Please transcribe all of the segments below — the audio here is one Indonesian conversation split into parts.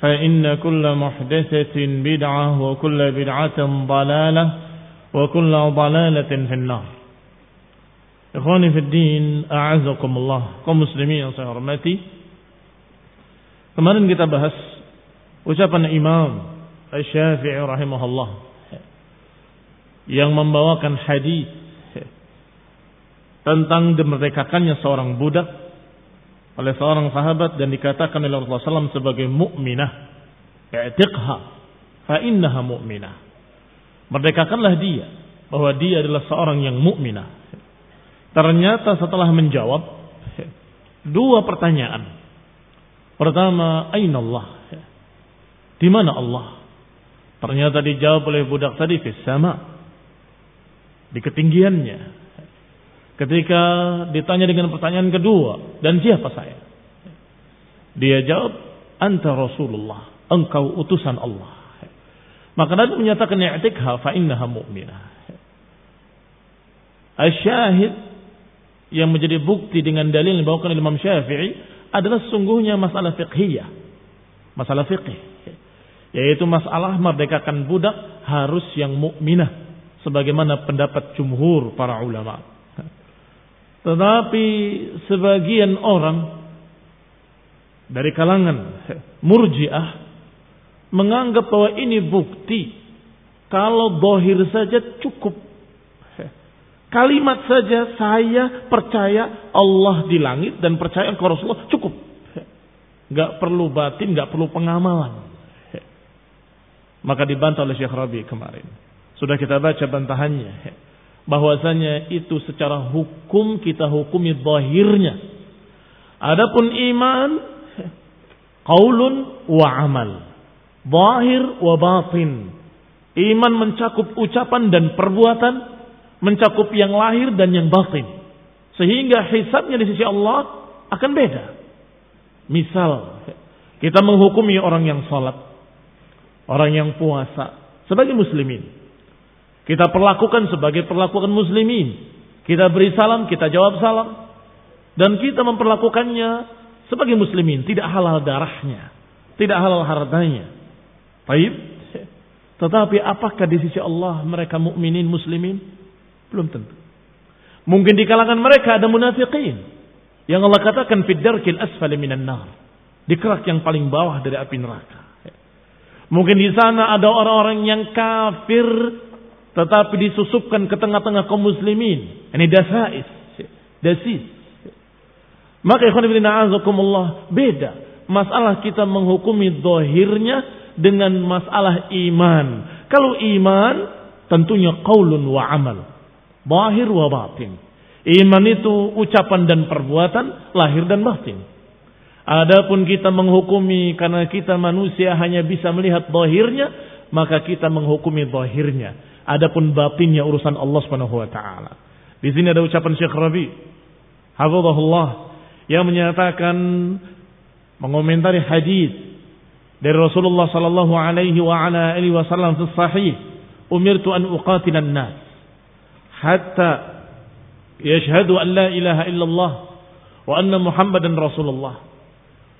فإن كل محدثة بدعة وكل بدعة ضلالة وكل ضلالة في النار Ikhwani fi din, a'azakumullah, kaum muslimin yang saya. Kemarin kita bahas ucapan Imam Asy-Syafi'i rahimahullah yang membawakan hadis tentang dimerdekakannya seorang budak oleh seorang sahabat dan dikatakan oleh Rasulullah SAW sebagai mukminah. I'tiqha fa innaha mu'minah. Merdekakanlah dia bahwa dia adalah seorang yang mukminah. Ternyata setelah menjawab dua pertanyaan. Pertama, aina Allah? Di mana Allah? Ternyata dijawab oleh budak tadi fis sama. Di ketinggiannya. Ketika ditanya dengan pertanyaan kedua, dan siapa saya? Dia jawab, anta Rasulullah, engkau utusan Allah. Maka Nabi menyatakan i'tikha fa innaha mu'minah. Asyahid yang menjadi bukti dengan dalil yang dibawakan oleh Imam Syafi'i adalah sungguhnya masalah fiqhiyah. Masalah fiqh. Yaitu masalah merdekakan budak harus yang mukminah sebagaimana pendapat jumhur para ulama. Tetapi sebagian orang dari kalangan murjiah menganggap bahwa ini bukti kalau dohir saja cukup Kalimat saja saya percaya Allah di langit dan percaya ke Rasulullah cukup. Gak perlu batin, gak perlu pengamalan. Maka dibantah oleh Syekh Rabi kemarin. Sudah kita baca bantahannya. Bahwasanya itu secara hukum kita hukumi zahirnya. Adapun iman, qaulun wa amal. Zahir wa batin. Iman mencakup ucapan dan perbuatan mencakup yang lahir dan yang batin. Sehingga hisabnya di sisi Allah akan beda. Misal, kita menghukumi orang yang sholat, orang yang puasa, sebagai muslimin. Kita perlakukan sebagai perlakuan muslimin. Kita beri salam, kita jawab salam. Dan kita memperlakukannya sebagai muslimin. Tidak halal darahnya. Tidak halal hartanya. Baik. Tetapi apakah di sisi Allah mereka mukminin muslimin? Belum tentu. Mungkin di kalangan mereka ada munafikin. Yang Allah katakan fiddarkil asfali minan nar. Di kerak yang paling bawah dari api neraka. Mungkin di sana ada orang-orang yang kafir tetapi disusupkan ke tengah-tengah kaum muslimin. Ini dasais, dasis. Maka ikhwan ibn a'azakumullah beda. Masalah kita menghukumi dohirnya dengan masalah iman. Kalau iman tentunya qaulun wa amal. Bahir wa batin. Iman itu ucapan dan perbuatan, lahir dan batin. Adapun kita menghukumi karena kita manusia hanya bisa melihat bahirnya, maka kita menghukumi zahirnya. Adapun batinnya urusan Allah Subhanahu wa taala. Di sini ada ucapan Syekh Rabi hafizahullah yang menyatakan mengomentari hadis dari Rasulullah sallallahu alaihi wa ala alihi wasallam fi sahih, "Umirtu an uqatilan Nas, hatta yashhadu an la ilaha illallah wa anna Muhammadan Rasulullah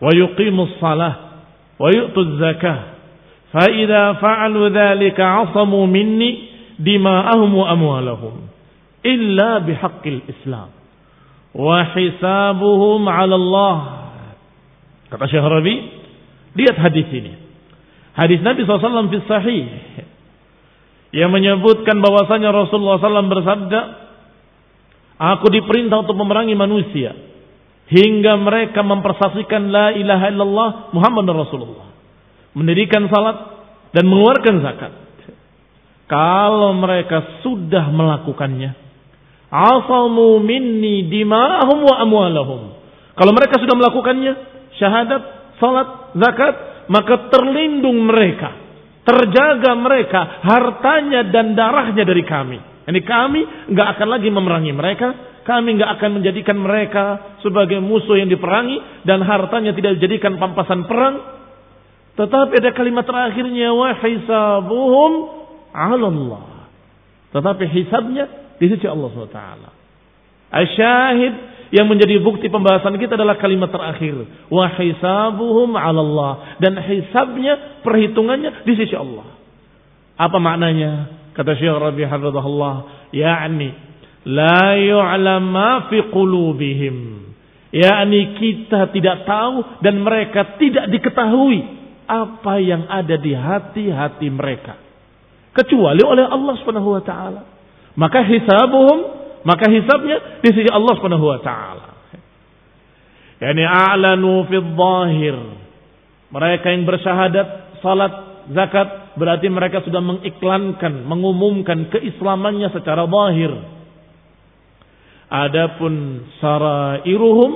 wa yuqimus salah, wa yu'tuz zakah." fa idza fa'alu dzalika 'asamu minni dima'ahum wa amwalahum illa bihaqqil Islam wa hisabuhum 'ala Allah kata Syahrabi lihat hadis ini. Hadis Nabi SAW fi sahih. Yang menyebutkan bahwasanya Rasulullah SAW bersabda aku diperintah untuk memerangi manusia hingga mereka mempersaksikan la ilaha illallah Muhammad Rasulullah. Mendirikan salat dan mengeluarkan zakat. Kalau mereka sudah melakukannya, asamu minni dima'ahum wa amwalahum. Kalau mereka sudah melakukannya, syahadat, salat, zakat, maka terlindung mereka, terjaga mereka hartanya dan darahnya dari kami. Ini kami nggak akan lagi memerangi mereka, kami nggak akan menjadikan mereka sebagai musuh yang diperangi dan hartanya tidak dijadikan pampasan perang. Tetapi ada kalimat terakhirnya wa hisabuhum 'ala Allah. Tetapi hisabnya di sisi Allah SWT. Asyahid yang menjadi bukti pembahasan kita adalah kalimat terakhir. Wa hisabuhum 'ala Allah dan hisabnya perhitungannya di sisi Allah. Apa maknanya? Kata Syekh Rabi hafizahullah, yakni la yu'lam ma fi qulubihim. Yakni kita tidak tahu dan mereka tidak diketahui apa yang ada di hati-hati mereka kecuali oleh Allah Subhanahu wa taala. Maka hisabuhum, maka hisabnya di sisi Allah Subhanahu wa taala. Yani a'lanu fi dhahir. Mereka yang bersyahadat, salat, zakat berarti mereka sudah mengiklankan, mengumumkan keislamannya secara zahir. Adapun sarairuhum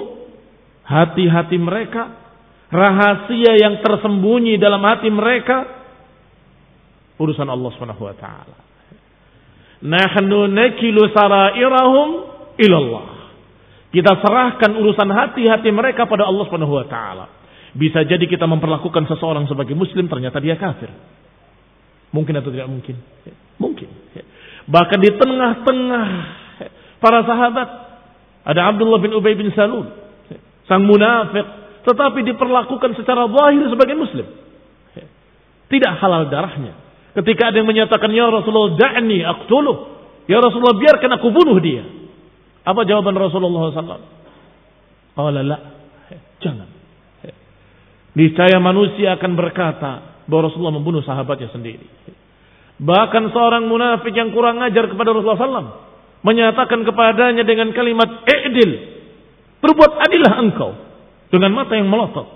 hati-hati mereka, rahasia yang tersembunyi dalam hati mereka urusan Allah Subhanahu wa taala. Nahnu nakilu sarairahum ilallah. Kita serahkan urusan hati-hati mereka pada Allah Subhanahu wa taala. Bisa jadi kita memperlakukan seseorang sebagai muslim ternyata dia kafir. Mungkin atau tidak mungkin? Mungkin. Bahkan di tengah-tengah para sahabat ada Abdullah bin Ubay bin Salul, sang munafik, tetapi diperlakukan secara zahir sebagai muslim. Tidak halal darahnya. Ketika ada yang menyatakan ya Rasulullah da'ni aqtuluh. Ya Rasulullah biarkan aku bunuh dia. Apa jawaban Rasulullah SAW? Qala la. Jangan. Niscaya manusia akan berkata bahwa Rasulullah membunuh sahabatnya sendiri. Bahkan seorang munafik yang kurang ajar kepada Rasulullah SAW menyatakan kepadanya dengan kalimat i'dil. Berbuat adillah engkau dengan mata yang melotot,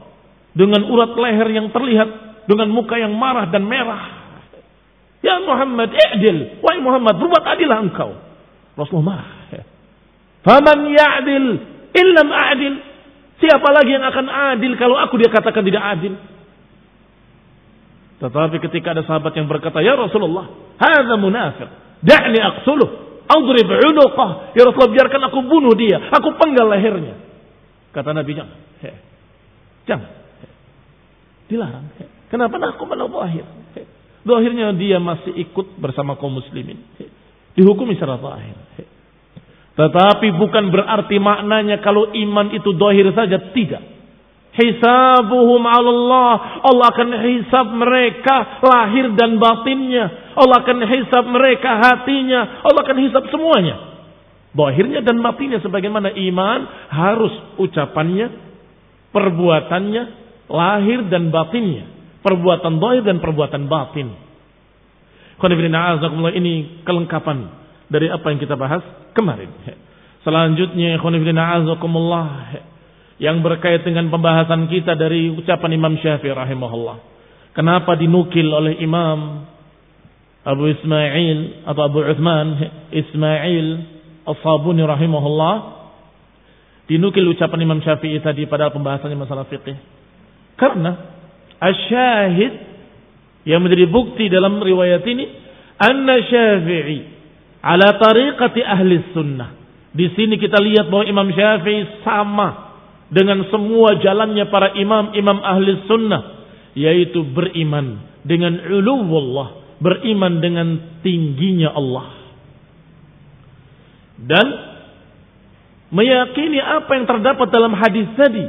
dengan urat leher yang terlihat, dengan muka yang marah dan merah. Ya Muhammad, i'dil. Wahai Muhammad, berbuat adillah engkau. Rasulullah marah. Faman ya'dil illam a'dil. Siapa lagi yang akan adil kalau aku dia katakan tidak adil? Tetapi ketika ada sahabat yang berkata, Ya Rasulullah, hadza munafiq, da'ni aqsuluh, adrib 'unuqah. Ya Rasulullah, biarkan aku bunuh dia, aku penggal lehernya. Kata Nabi, jangan. He. Jangan. He. Dilarang. He. Kenapa? Nah, aku mana zahir. Zahirnya dia masih ikut bersama kaum muslimin. Dihukumi secara zahir. Tetapi bukan berarti maknanya kalau iman itu dohir saja. Tidak. Hisabuhum Allah. Allah akan hisab mereka lahir dan batinnya. Allah akan hisab mereka hatinya. Allah akan hisab semuanya. Dohirnya dan batinnya sebagaimana iman harus ucapannya, perbuatannya, lahir dan batinnya. Perbuatan dohir dan perbuatan batin. Ini kelengkapan dari apa yang kita bahas kemarin. Selanjutnya yang berkait dengan pembahasan kita dari ucapan Imam Syafi'i rahimahullah. Kenapa dinukil oleh Imam Abu Ismail atau Abu Uthman Ismail As-Sabuni rahimahullah dinukil ucapan Imam Syafi'i tadi pada pembahasannya masalah fikih. Karena asyahid yang menjadi bukti dalam riwayat ini anna Syafi'i ala tariqati ahli sunnah. Di sini kita lihat bahwa Imam Syafi'i sama dengan semua jalannya para imam-imam ahli sunnah yaitu beriman dengan uluwullah, beriman dengan tingginya Allah dan meyakini apa yang terdapat dalam hadis tadi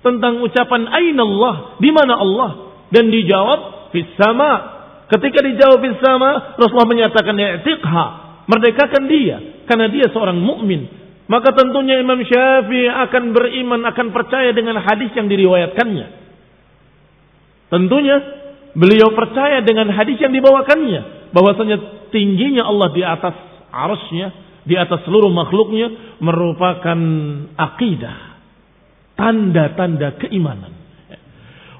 tentang ucapan aina Allah, di mana Allah dan dijawab fis sama. Ketika dijawab fis sama, Rasulullah menyatakan i'tiqha, merdekakan dia karena dia seorang mukmin. Maka tentunya Imam Syafi'i akan beriman, akan percaya dengan hadis yang diriwayatkannya. Tentunya beliau percaya dengan hadis yang dibawakannya. Bahwasanya tingginya Allah di atas arusnya, di atas seluruh makhluknya merupakan akidah. Tanda-tanda keimanan.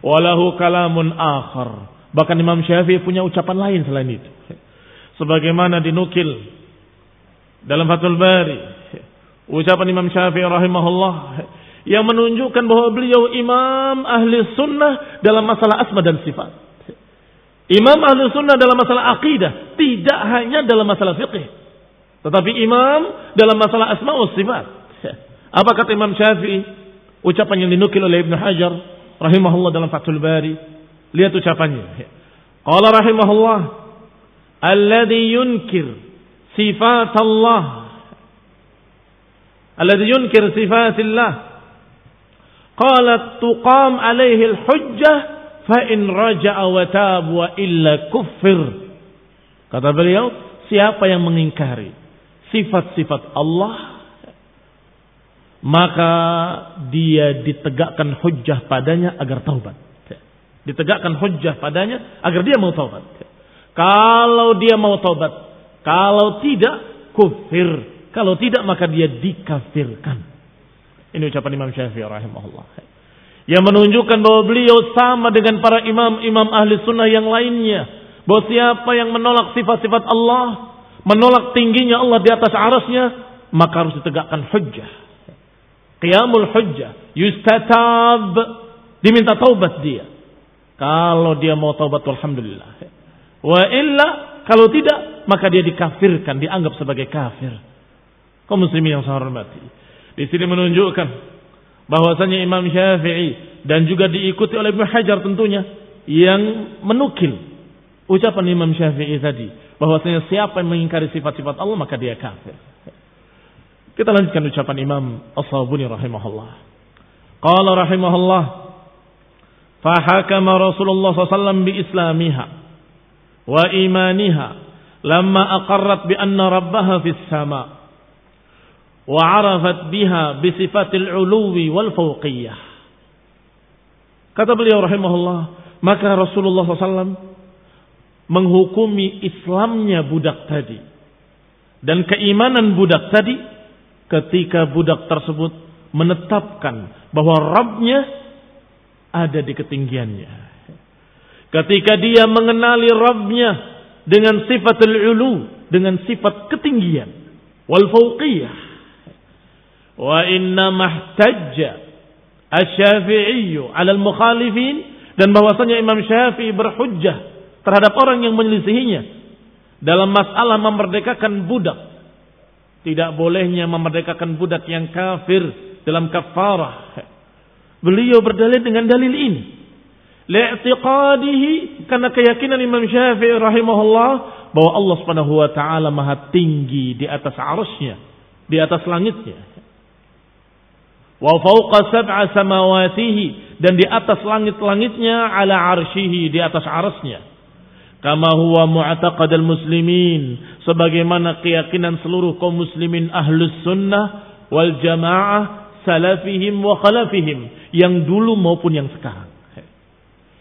Walahu kalamun akhar. Bahkan Imam Syafi'i punya ucapan lain selain itu. Sebagaimana dinukil dalam Fathul Bari. Ucapan Imam Syafi'i rahimahullah. Yang menunjukkan bahwa beliau imam ahli sunnah dalam masalah asma dan sifat. Imam ahli sunnah dalam masalah akidah. Tidak hanya dalam masalah fiqh tetapi imam dalam masalah asma wa sifat. Apa kata Imam Syafi'i? Ucapan yang dinukil oleh Ibn Hajar rahimahullah dalam Fathul Bari. Lihat ucapannya. Qala rahimahullah, alladhi yunkir sifat Allah. Alladhi yunkir sifat Allah. Qalat tuqam alaihi al-hujjah fa in raja'a wa tab wa illa kuffir. Kata beliau, siapa yang mengingkari sifat-sifat Allah maka dia ditegakkan hujjah padanya agar taubat. Ditegakkan hujjah padanya agar dia mau taubat. Kalau dia mau taubat, kalau tidak kufir, kalau tidak maka dia dikafirkan. Ini ucapan Imam Syafi'i rahimahullah. Yang menunjukkan bahwa beliau sama dengan para imam-imam ahli sunnah yang lainnya. Bahwa siapa yang menolak sifat-sifat Allah, menolak tingginya Allah di atas arasnya, maka harus ditegakkan hujjah. Qiyamul hujjah. Yustatab. Diminta taubat dia. Kalau dia mau taubat, Alhamdulillah. Wa illa, kalau tidak, maka dia dikafirkan, dianggap sebagai kafir. Kau muslimin yang saya hormati. Di sini menunjukkan bahwasanya Imam Syafi'i dan juga diikuti oleh Ibnu Hajar tentunya yang menukil ucapan Imam Syafi'i tadi bahwasanya siapa yang mengingkari sifat-sifat Allah maka dia kafir. Kita lanjutkan ucapan Imam As-Sabuni rahimahullah. Qala rahimahullah fahakama Rasulullah SAW bi islamiha wa imaniha lamma aqarrat bi anna rabbaha fis sama wa arafat biha bi sifatil uluwi wal fawqiyah. Kata beliau rahimahullah, maka Rasulullah SAW menghukumi Islamnya budak tadi dan keimanan budak tadi ketika budak tersebut menetapkan bahwa Rabbnya ada di ketinggiannya. Ketika dia mengenali Rabbnya dengan sifat ulu, dengan sifat ketinggian, wal fauqiyah. Wa inna mahtajja asy-Syafi'i 'ala al-mukhalifin dan bahwasanya Imam Syafi'i berhujjah terhadap orang yang menyelisihinya dalam masalah memerdekakan budak. Tidak bolehnya memerdekakan budak yang kafir dalam kafarah. Beliau berdalil dengan dalil ini. Li'tiqadihi karena keyakinan Imam Syafi'i rahimahullah bahwa Allah Subhanahu wa taala maha tinggi di atas arusnya, di atas langitnya. Wa fawqa sab'a samawatihi dan di atas langit-langitnya ala arsyihi di atas arusnya kama huwa mu'taqad muslimin. Sebagaimana keyakinan seluruh kaum muslimin ahlus sunnah wal jamaah salafihim wa khalafihim. Yang dulu maupun yang sekarang.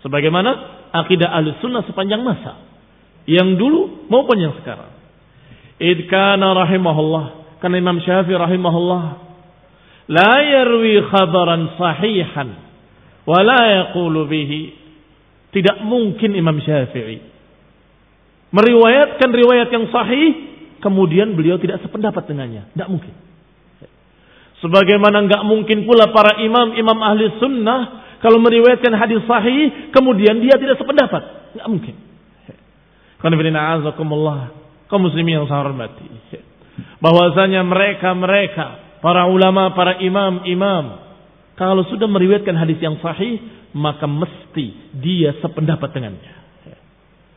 Sebagaimana akidah ahlus sunnah sepanjang masa. Yang dulu maupun yang sekarang. Id kana rahimahullah. Karena Imam Syafi'i rahimahullah. La yarwi khabaran sahihan. Wa la yaqulu bihi. Tidak mungkin Imam Syafi'i meriwayatkan riwayat yang sahih kemudian beliau tidak sependapat dengannya. Tidak mungkin. Sebagaimana nggak mungkin pula para imam-imam ahli sunnah kalau meriwayatkan hadis sahih kemudian dia tidak sependapat. Nggak mungkin. Karena kaum muslimin yang saya hormati. Bahwasanya mereka-mereka, para ulama, para imam-imam, kalau sudah meriwayatkan hadis yang sahih, maka mesti dia sependapat dengannya.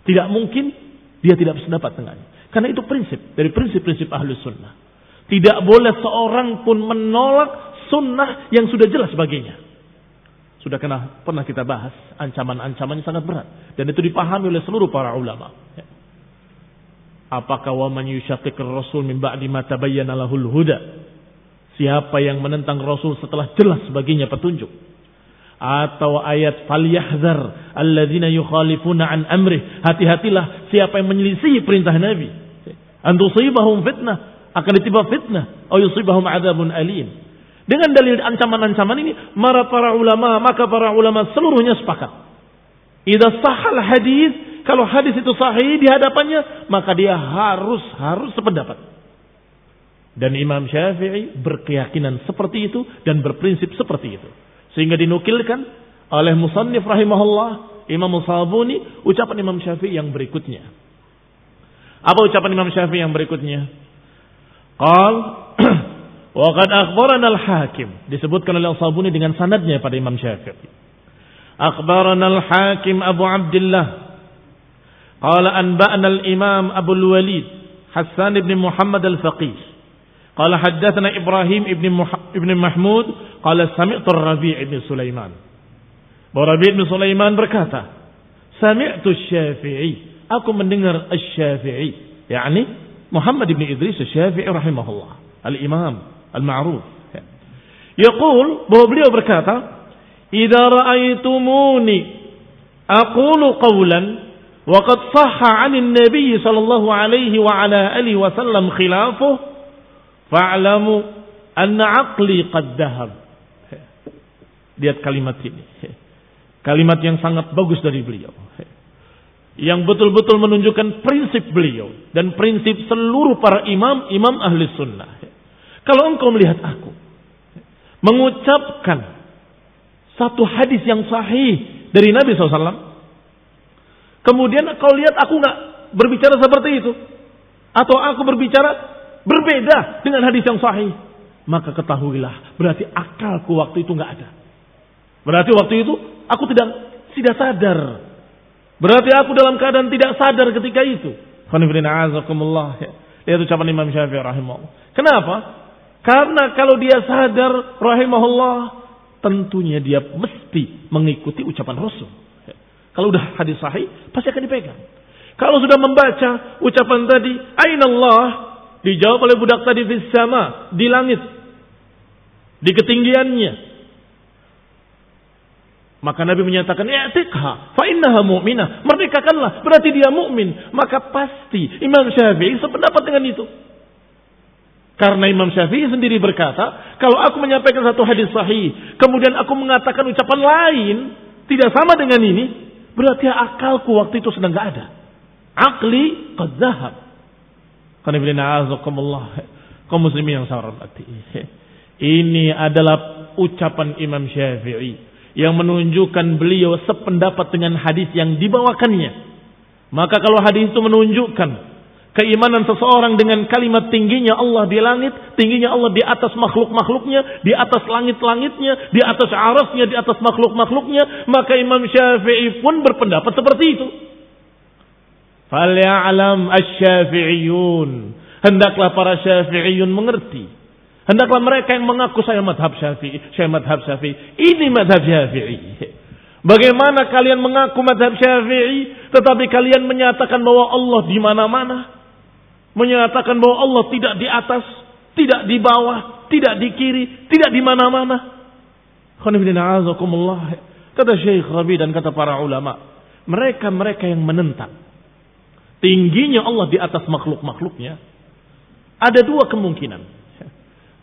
Tidak mungkin dia tidak sependapat dengannya. Karena itu prinsip dari prinsip-prinsip ahlu sunnah. Tidak boleh seorang pun menolak sunnah yang sudah jelas baginya. Sudah kena, pernah kita bahas ancaman-ancamannya sangat berat dan itu dipahami oleh seluruh para ulama. Apakah wa man yushaqiqir rasul min ba'di ma tabayyana lahul huda? Siapa yang menentang Rasul setelah jelas baginya petunjuk? Atau ayat falyahzar alladzina yukhalifuna an amrih. Hati-hatilah siapa yang menyelisih perintah Nabi. Antusibahum fitnah. Akan ditiba fitnah. Atau yusibahum adzabun alim. Dengan dalil ancaman-ancaman ini para para ulama maka para ulama seluruhnya sepakat. Idza sahal hadis kalau hadis itu sahih di hadapannya maka dia harus harus sependapat. Dan Imam Syafi'i berkeyakinan seperti itu dan berprinsip seperti itu sehingga dinukilkan oleh Musannif rahimahullah Imam Musabuni ucapan Imam Syafi'i yang berikutnya. Apa ucapan Imam Syafi'i yang berikutnya? Qal wa qad akhbarana al-Hakim disebutkan oleh Al-Sabuni dengan sanadnya pada Imam Syafi'i. Akhbarana al-Hakim Abu Abdullah qala anba'na al-Imam Abu al-Walid Hassan ibn Muhammad al-Faqih قال حدثنا إبراهيم ابن مح ابن محمود قال سمعت الربيع بن سليمان. وربيع بن سليمان berkata سمعت الشافعي aku mendengar الشافعي يعني محمد بن إدريس الشافعي رحمه الله الإمام المعروف يقول bahwa beliau berkata إذا رأيتموني أقول قولا وقد صح عن النبي صلى الله عليه وعلى آله وسلم خلافه fa'lamu anna 'aqli qad dhahab." Lihat kalimat ini. Kalimat yang sangat bagus dari beliau. Yang betul-betul menunjukkan prinsip beliau. Dan prinsip seluruh para imam, imam ahli sunnah. Kalau engkau melihat aku. Mengucapkan satu hadis yang sahih dari Nabi SAW. Kemudian kau lihat aku nggak berbicara seperti itu. Atau aku berbicara berbeda dengan hadis yang sahih. Maka ketahuilah berarti akalku waktu itu nggak ada. Berarti waktu itu aku tidak tidak sadar. Berarti aku dalam keadaan tidak sadar ketika itu. Lihat ucapan Imam Syafi'i rahimahullah. Kenapa? Karena kalau dia sadar rahimahullah, tentunya dia mesti mengikuti ucapan Rasul. Kalau udah hadis sahih, pasti akan dipegang. Kalau sudah membaca ucapan tadi, Aina Allah, dijawab oleh budak tadi di sama, di langit, di ketinggiannya. Maka Nabi menyatakan, "I'tiqha fa innaha mu'minah." Merdekakanlah, berarti dia mukmin. Maka pasti Imam Syafi'i sependapat dengan itu. Karena Imam Syafi'i sendiri berkata, kalau aku menyampaikan satu hadis sahih, kemudian aku mengatakan ucapan lain, tidak sama dengan ini, berarti akalku waktu itu sedang gak ada. Akli qad. Kaum muslimin yang saya hormati. Ini adalah ucapan Imam Syafi'i yang menunjukkan beliau sependapat dengan hadis yang dibawakannya. Maka kalau hadis itu menunjukkan keimanan seseorang dengan kalimat tingginya Allah di langit, tingginya Allah di atas makhluk-makhluknya, di atas langit-langitnya, di atas arasnya, di atas makhluk-makhluknya, maka Imam Syafi'i pun berpendapat seperti itu. Falyalam asy-syafi'iyun. Hendaklah para syafi'iyun mengerti Hendaklah mereka yang mengaku saya madhab syafi'i. Saya madhab syafi'i. Ini madhab syafi'i. Bagaimana kalian mengaku madhab syafi'i. Tetapi kalian menyatakan bahwa Allah di mana-mana. Menyatakan bahwa Allah tidak di atas. Tidak di bawah. Tidak di kiri. Tidak di mana-mana. Kata Syekh Rabi dan kata para ulama. Mereka-mereka yang menentang. Tingginya Allah di atas makhluk-makhluknya. Ada dua kemungkinan.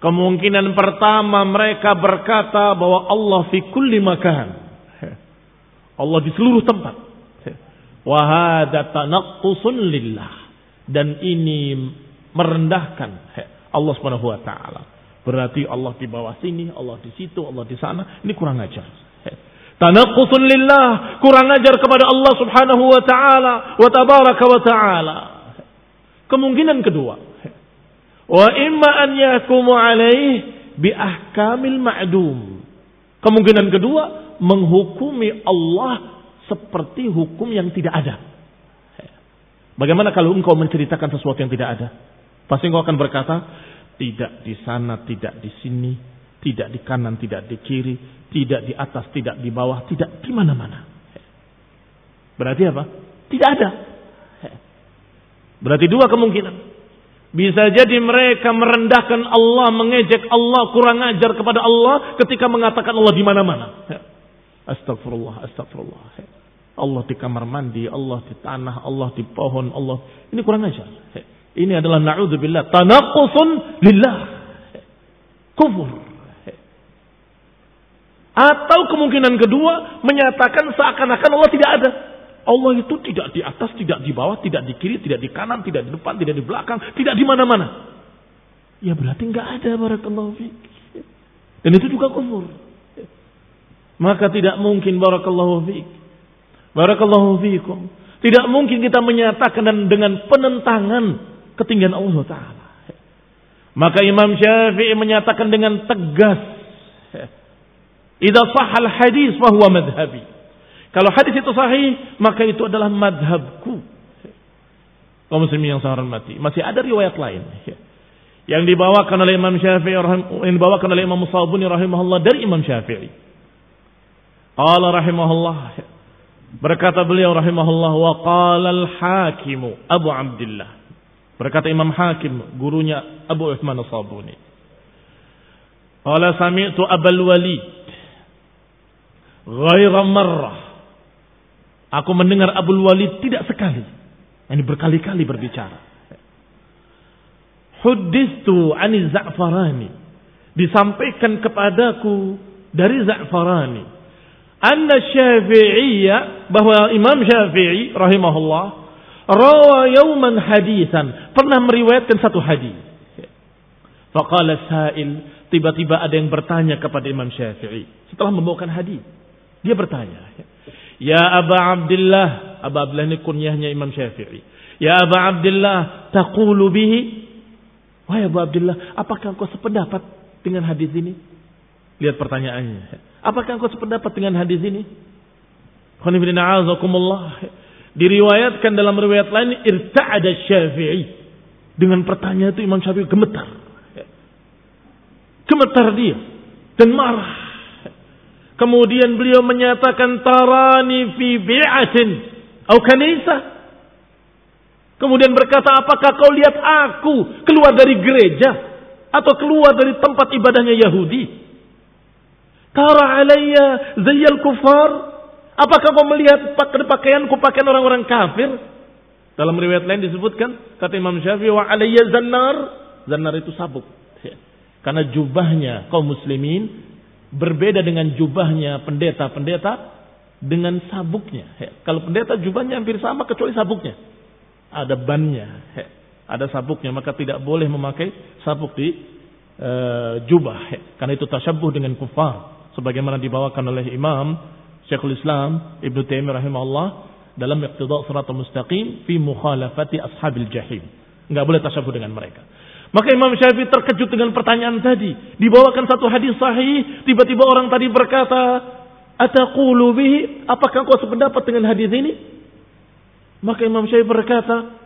Kemungkinan pertama mereka berkata bahwa Allah fi kulli makan. Allah di seluruh tempat. Wahada lillah. Dan ini merendahkan Allah Subhanahu wa taala. Berarti Allah di bawah sini, Allah di situ, Allah di sana. Ini kurang ajar. Tanaqqusun lillah, kurang ajar kepada Allah Subhanahu wa taala wa tabaraka wa taala. Kemungkinan kedua, wa imma an yakumu alaih bi ahkamil ma'dum. Kemungkinan kedua, menghukumi Allah seperti hukum yang tidak ada. Bagaimana kalau engkau menceritakan sesuatu yang tidak ada? Pasti engkau akan berkata, tidak di sana, tidak di sini, tidak di kanan, tidak di kiri, tidak di atas, tidak di bawah, tidak di mana-mana. Berarti apa? Tidak ada. Berarti dua kemungkinan. Bisa jadi mereka merendahkan Allah, mengejek Allah, kurang ajar kepada Allah ketika mengatakan Allah di mana-mana. Astagfirullah, astagfirullah. Allah di kamar mandi, Allah di tanah, Allah di pohon, Allah. Ini kurang ajar. Ini adalah na'udzubillah. Tanakusun lillah. Kufur. Atau kemungkinan kedua, menyatakan seakan-akan Allah tidak ada. Allah itu tidak di atas, tidak di bawah, tidak di kiri, tidak di kanan, tidak di depan, tidak di belakang, tidak di mana-mana. Ya berarti nggak ada barakallahu fiik. Dan itu juga kufur. Maka tidak mungkin barakallahu fiik. Barakallahu fiikum. Tidak mungkin kita menyatakan dengan penentangan ketinggian Allah Ta'ala. Maka Imam Syafi'i menyatakan dengan tegas. Idza sahal hadis fahuwa madhabi. Kalau hadis itu sahih, maka itu adalah madhabku. Kaum muslimin yang saya hormati. Masih ada riwayat lain. Yang dibawakan oleh Imam Syafi'i, yang dibawakan oleh Imam Musabuni rahimahullah dari Imam Syafi'i. Qala rahimahullah. Berkata beliau rahimahullah wa qala al-hakimu Abu Abdullah. Berkata Imam Hakim, gurunya Abu Uthman As-Sabuni. Qala sami'tu Abul Walid ghaira marrah Aku mendengar Abdul Walid tidak sekali. Ini berkali-kali berbicara. Hudistu ani Za'farani. Disampaikan kepadaku dari Za'farani. Anna syafi'iyya. Bahwa Imam Syafi'i rahimahullah. Rawa yauman hadisan. Pernah meriwayatkan satu hadis. Faqala sa'il. Tiba-tiba ada yang bertanya kepada Imam Syafi'i. Setelah membawakan hadis. Dia bertanya. Ya Aba Abdullah. Aba Abdullah ini kunyahnya Imam Syafi'i. Ya Aba Abdullah. Taqulu bihi. Wahai Abu Abdullah. Apakah engkau sependapat dengan hadis ini? Lihat pertanyaannya. Apakah engkau sependapat dengan hadis ini? Diriwayatkan dalam riwayat lain. Irta'ada Syafi'i. Dengan pertanyaan itu Imam Syafi'i gemetar. Gemetar dia. Dan marah. Kemudian beliau menyatakan tarani fi bi'atin atau kanisa. Kemudian berkata, apakah kau lihat aku keluar dari gereja atau keluar dari tempat ibadahnya Yahudi? Tara alayya zayyal kufar? Apakah kau melihat pakaianku pakaian orang-orang kafir? Dalam riwayat lain disebutkan, kata Imam Syafi'i, wa alayya zannar. Zannar itu sabuk. Karena jubahnya kaum muslimin Berbeda dengan jubahnya pendeta-pendeta dengan sabuknya. He, kalau pendeta jubahnya hampir sama kecuali sabuknya. Ada bannya, he, ada sabuknya, maka tidak boleh memakai sabuk di e, jubah. He, karena itu tasyabuh dengan kufar. Sebagaimana dibawakan oleh Imam Syekhul Islam Ibn Taimiyah rahimahullah dalam Iqtida' Shiratal Mustaqim fi mukhalafati ashabil jahim. Enggak boleh tasyabuh dengan mereka. Maka Imam Syafi'i terkejut dengan pertanyaan tadi. Dibawakan satu hadis sahih, tiba-tiba orang tadi berkata, "Ataqulu bihi?" Apakah kau sependapat dengan hadis ini? Maka Imam Syafi'i berkata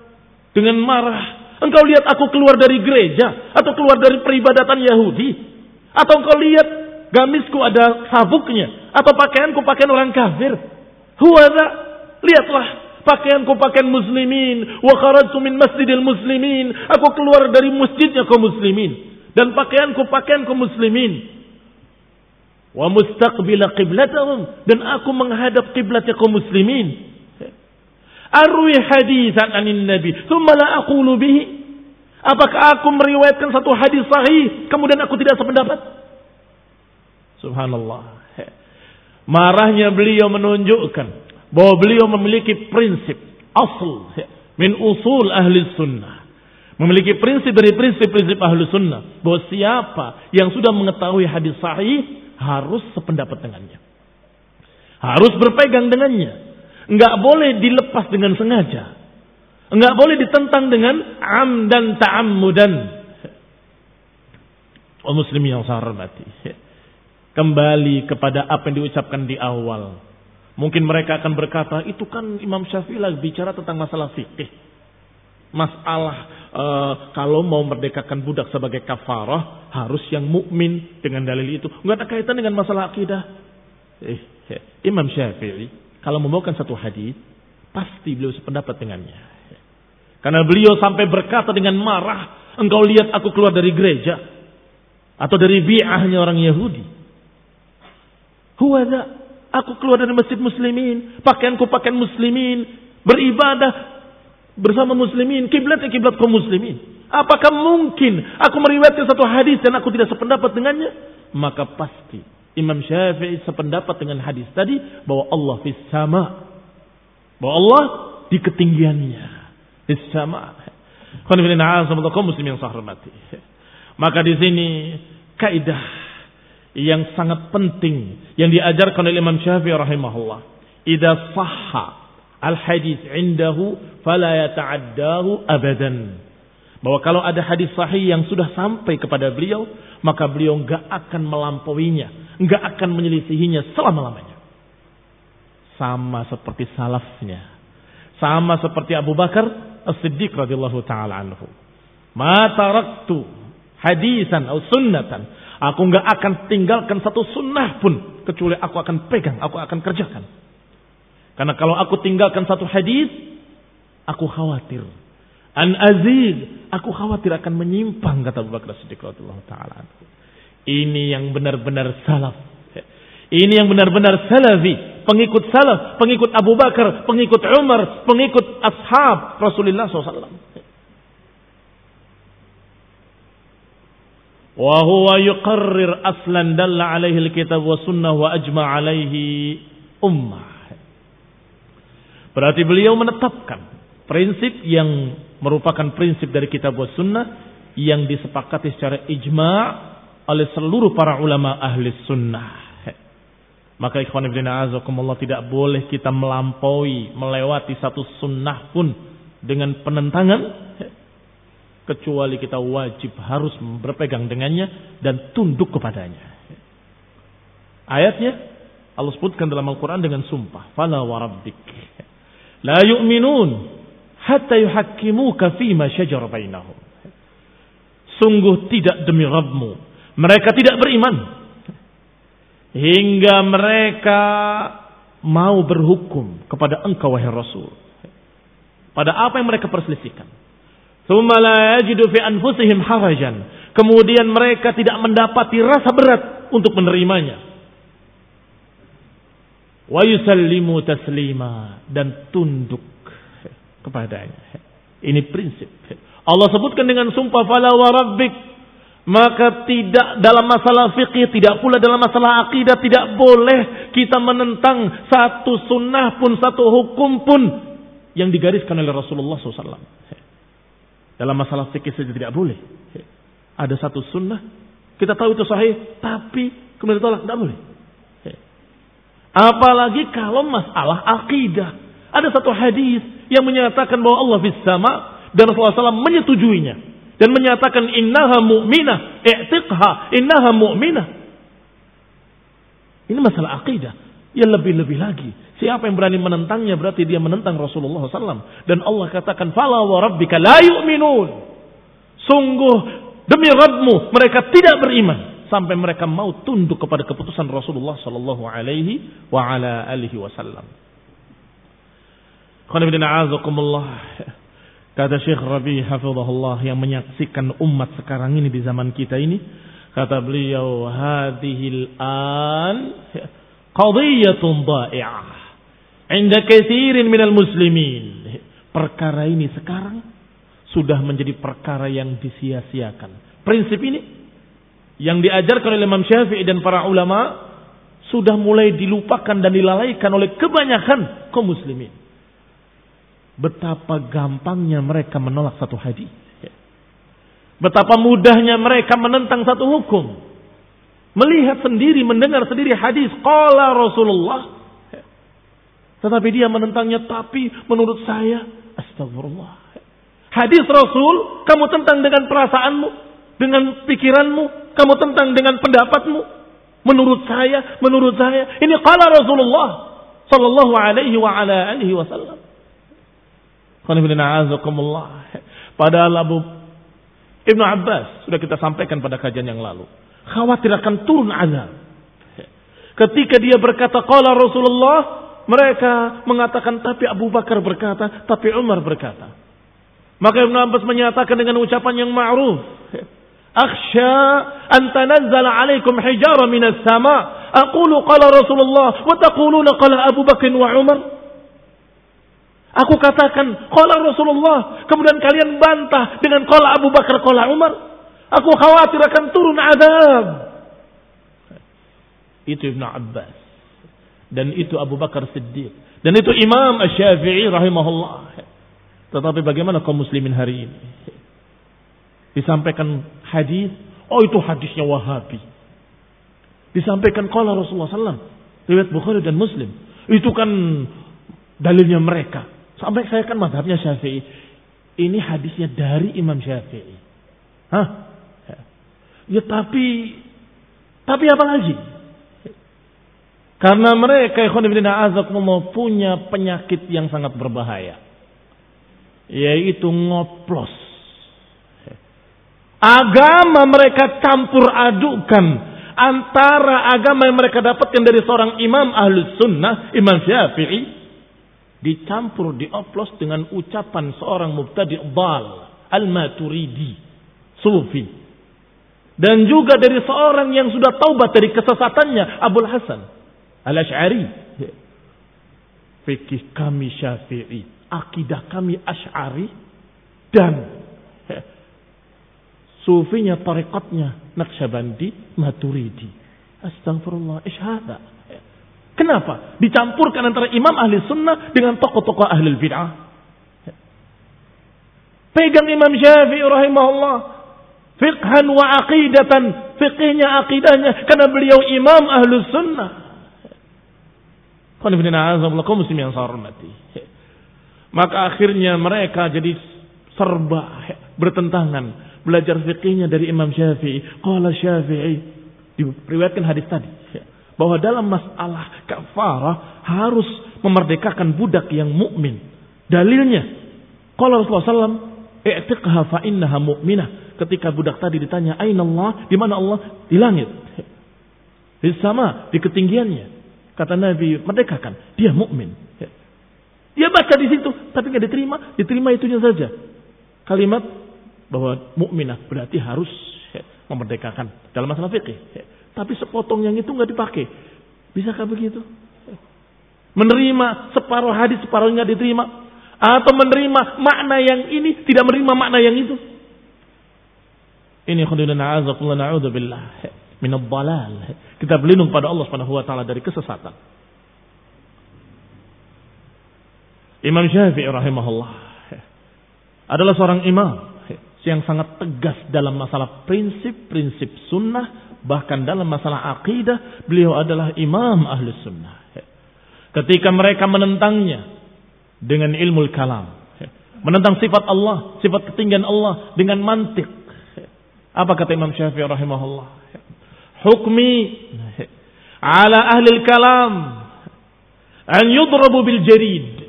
dengan marah, "Engkau lihat aku keluar dari gereja atau keluar dari peribadatan Yahudi? Atau engkau lihat gamisku ada sabuknya atau pakaianku pakaian orang kafir? Huwa Lihatlah Pakaianku pakaian muslimin. Wa kharajtu min masjidil muslimin. Aku keluar dari masjidnya kaum muslimin. Dan pakaianku pakaian kaum muslimin. Wa mustaqbila qiblatahum. Dan aku menghadap qiblatnya kaum muslimin. Arwi hadithan anin nabi. Thumma la aqulu bihi. Apakah aku meriwayatkan satu hadis sahih. Kemudian aku tidak sependapat. Subhanallah. Marahnya beliau menunjukkan bahwa beliau memiliki prinsip asal min usul ahli sunnah Memiliki prinsip dari prinsip-prinsip ahlu sunnah. Bahwa siapa yang sudah mengetahui hadis sahih harus sependapat dengannya. Harus berpegang dengannya. Enggak boleh dilepas dengan sengaja. Enggak boleh ditentang dengan am dan ta'ammudan. Oh muslimin yang saya hormati. Kembali kepada apa yang diucapkan di awal. Mungkin mereka akan berkata, itu kan Imam Syafi'i lagi bicara tentang masalah fikih. Masalah e, kalau mau merdekakan budak sebagai kafarah harus yang mukmin dengan dalil itu. Enggak ada kaitan dengan masalah akidah. Eh, eh, Imam Syafi'i kalau membawakan satu hadis pasti beliau sependapat dengannya. Karena beliau sampai berkata dengan marah, engkau lihat aku keluar dari gereja atau dari bi'ahnya orang Yahudi. Huwada Aku keluar dari masjid muslimin, pakaianku pakaian muslimin, beribadah bersama muslimin, kiblatnya kiblat kaum muslimin. Apakah mungkin aku meriwayatkan satu hadis dan aku tidak sependapat dengannya? Maka pasti Imam Syafi'i sependapat dengan hadis tadi bahwa Allah fis sama. Bahwa Allah di ketinggiannya. Fis sama. muslim yang Maka di sini kaidah yang sangat penting yang diajarkan oleh Imam Syafi'i rahimahullah. Idza sahha al-hadis indahu fala yata'addahu abadan. Bahwa kalau ada hadis sahih yang sudah sampai kepada beliau, maka beliau enggak akan melampauinya, enggak akan menyelisihinya selama-lamanya. Sama seperti salafnya. Sama seperti Abu Bakar As-Siddiq radhiyallahu taala anhu. Ma taraktu hadisan atau sunnatan Aku nggak akan tinggalkan satu sunnah pun kecuali aku akan pegang, aku akan kerjakan. Karena kalau aku tinggalkan satu hadis, aku khawatir. An aziz, aku khawatir akan menyimpang kata Abu Bakar Siddiq radhiyallahu taala. Ini yang benar-benar salaf. Ini yang benar-benar salafi, pengikut salaf, pengikut Abu Bakar, pengikut Umar, pengikut ashab Rasulullah SAW. Wa huwa yuqarrir aslan dalla alaihi alkitab wa sunnah wa ajma alaihi ummah. Berarti beliau menetapkan prinsip yang merupakan prinsip dari kitab wa sunnah yang disepakati secara ijma' oleh seluruh para ulama ahli sunnah. Maka ikhwan ibn azakumullah tidak boleh kita melampaui, melewati satu sunnah pun dengan penentangan kecuali kita wajib harus berpegang dengannya dan tunduk kepadanya. Ayatnya Allah sebutkan dalam Al-Quran dengan sumpah. Fala wa rabbik. La yu'minun hatta yuhakkimuka fima syajar bainahum. Sungguh tidak demi Rabbmu. Mereka tidak beriman. Hingga mereka mau berhukum kepada engkau wahai Rasul. Pada apa yang mereka perselisihkan. Kemudian mereka tidak mendapati rasa berat untuk menerimanya. Wa yusallimu taslima dan tunduk kepadanya. Ini prinsip. Allah sebutkan dengan sumpah fala wa rabbik maka tidak dalam masalah fikih, tidak pula dalam masalah akidah, tidak boleh kita menentang satu sunnah pun, satu hukum pun yang digariskan oleh Rasulullah SAW. Dalam masalah fikih saja tidak boleh. Ada satu sunnah, kita tahu itu sahih, tapi kemudian tolak, tidak boleh. Apalagi kalau masalah akidah. Ada satu hadis yang menyatakan bahwa Allah bis sama dan Rasulullah SAW menyetujuinya dan menyatakan innaha mu'minah, i'tiqha, innaha mu'minah. Ini masalah akidah. Ya lebih-lebih lagi. Siapa yang berani menentangnya berarti dia menentang Rasulullah SAW. Dan Allah katakan, Fala wa rabbika la yu'minun. Sungguh demi Rabbmu mereka tidak beriman. Sampai mereka mau tunduk kepada keputusan Rasulullah Alaihi wa ala alihi wasallam. Kata Syekh Rabi Hafizahullah yang menyaksikan umat sekarang ini di zaman kita ini. Kata beliau, Hadihil an qadiyatun da'i'ah. Inda kathirin minal muslimin. Perkara ini sekarang sudah menjadi perkara yang disia-siakan. Prinsip ini yang diajarkan oleh Imam Syafi'i dan para ulama sudah mulai dilupakan dan dilalaikan oleh kebanyakan kaum muslimin. Betapa gampangnya mereka menolak satu hadis. Betapa mudahnya mereka menentang satu hukum. Melihat sendiri, mendengar sendiri hadis. Qala Rasulullah. Tetapi dia menentangnya. Tapi menurut saya. Astagfirullah. Hadis Rasul. Kamu tentang dengan perasaanmu. Dengan pikiranmu. Kamu tentang dengan pendapatmu. Menurut saya. Menurut saya. Ini qala Rasulullah. Sallallahu alaihi wa ala alihi wasallam. Padahal Abu Ibnu Abbas sudah kita sampaikan pada kajian yang lalu. Khawatir akan turun azab. Ketika dia berkata qala Rasulullah, mereka mengatakan tapi Abu Bakar berkata, tapi Umar berkata. Maka Ibnu Abbas menyatakan dengan ucapan yang ma'ruf. Akhsha an tanazzala alaikum hijara minas sama. Aqulu qala Rasulullah wa taquluna qala Abu Bakar wa Umar. Aku katakan qala Rasulullah, kemudian kalian bantah dengan qala Abu Bakar qala Umar. Aku khawatir akan turun azab. Itu Ibnu Abbas. Dan itu Abu Bakar Siddiq. Dan itu Imam Asy-Syafi'i rahimahullah. Tetapi bagaimana kaum muslimin hari ini? Disampaikan hadis, oh itu hadisnya Wahabi. Disampaikan qala Rasulullah sallallahu riwayat Bukhari dan Muslim. Itu kan dalilnya mereka. Sampai saya kan madhabnya Syafi'i. Ini hadisnya dari Imam Syafi'i. Hah? Ya tapi, tapi apa lagi? Karena mereka mau punya penyakit yang sangat berbahaya. Yaitu ngoplos. Agama mereka campur adukan antara agama yang mereka dapatkan dari seorang imam ahlus sunnah, Imam Syafi'i, dicampur dioplos dengan ucapan seorang mubtadi' dal al-maturidi sufi dan juga dari seorang yang sudah taubat dari kesesatannya Abdul Hasan al-Ash'ari fikih kami syafi'i akidah kami Ash'ari dan sufinya tarekatnya Naqsyabandi Maturidi astagfirullah isyhada Kenapa? Dicampurkan antara imam ahli sunnah dengan tokoh-tokoh ahli bid'ah. Pegang Imam Syafi'i rahimahullah. Fiqhan wa aqidatan. Fiqhnya, aqidahnya. Karena beliau imam ahli sunnah. Maka akhirnya mereka jadi serba bertentangan. Belajar fikihnya dari Imam Syafi'i. Qala Syafi'i. Diriwayatkan hadis tadi bahwa dalam masalah kafarah harus memerdekakan budak yang mukmin. Dalilnya, kalau Rasulullah SAW, "I'tiqha fa innaha mu'minah." Ketika budak tadi ditanya, "Aina Allah?" Di mana Allah? Di langit. Di sama, di ketinggiannya. Kata Nabi, merdekakan. Dia mukmin. Dia baca di situ, tapi nggak diterima. Diterima itunya saja. Kalimat bahwa mukminah berarti harus memerdekakan dalam masalah fikih. Tapi sepotong yang itu nggak dipakai. Bisakah begitu? Menerima separuh hadis, separuh nggak diterima. Atau menerima makna yang ini, tidak menerima makna yang itu. Ini khududana azakullah na'udzubillah. Minal balal. Kita berlindung pada Allah subhanahu wa ta'ala dari kesesatan. Imam Syafi'i rahimahullah adalah seorang imam yang sangat tegas dalam masalah prinsip-prinsip sunnah Bahkan dalam masalah akidah, beliau adalah imam ahli sunnah. Ketika mereka menentangnya dengan ilmu kalam. Menentang sifat Allah, sifat ketinggian Allah dengan mantik. Apa kata Imam Syafi'i rahimahullah? Hukmi ala ahli kalam an yudrabu bil jarid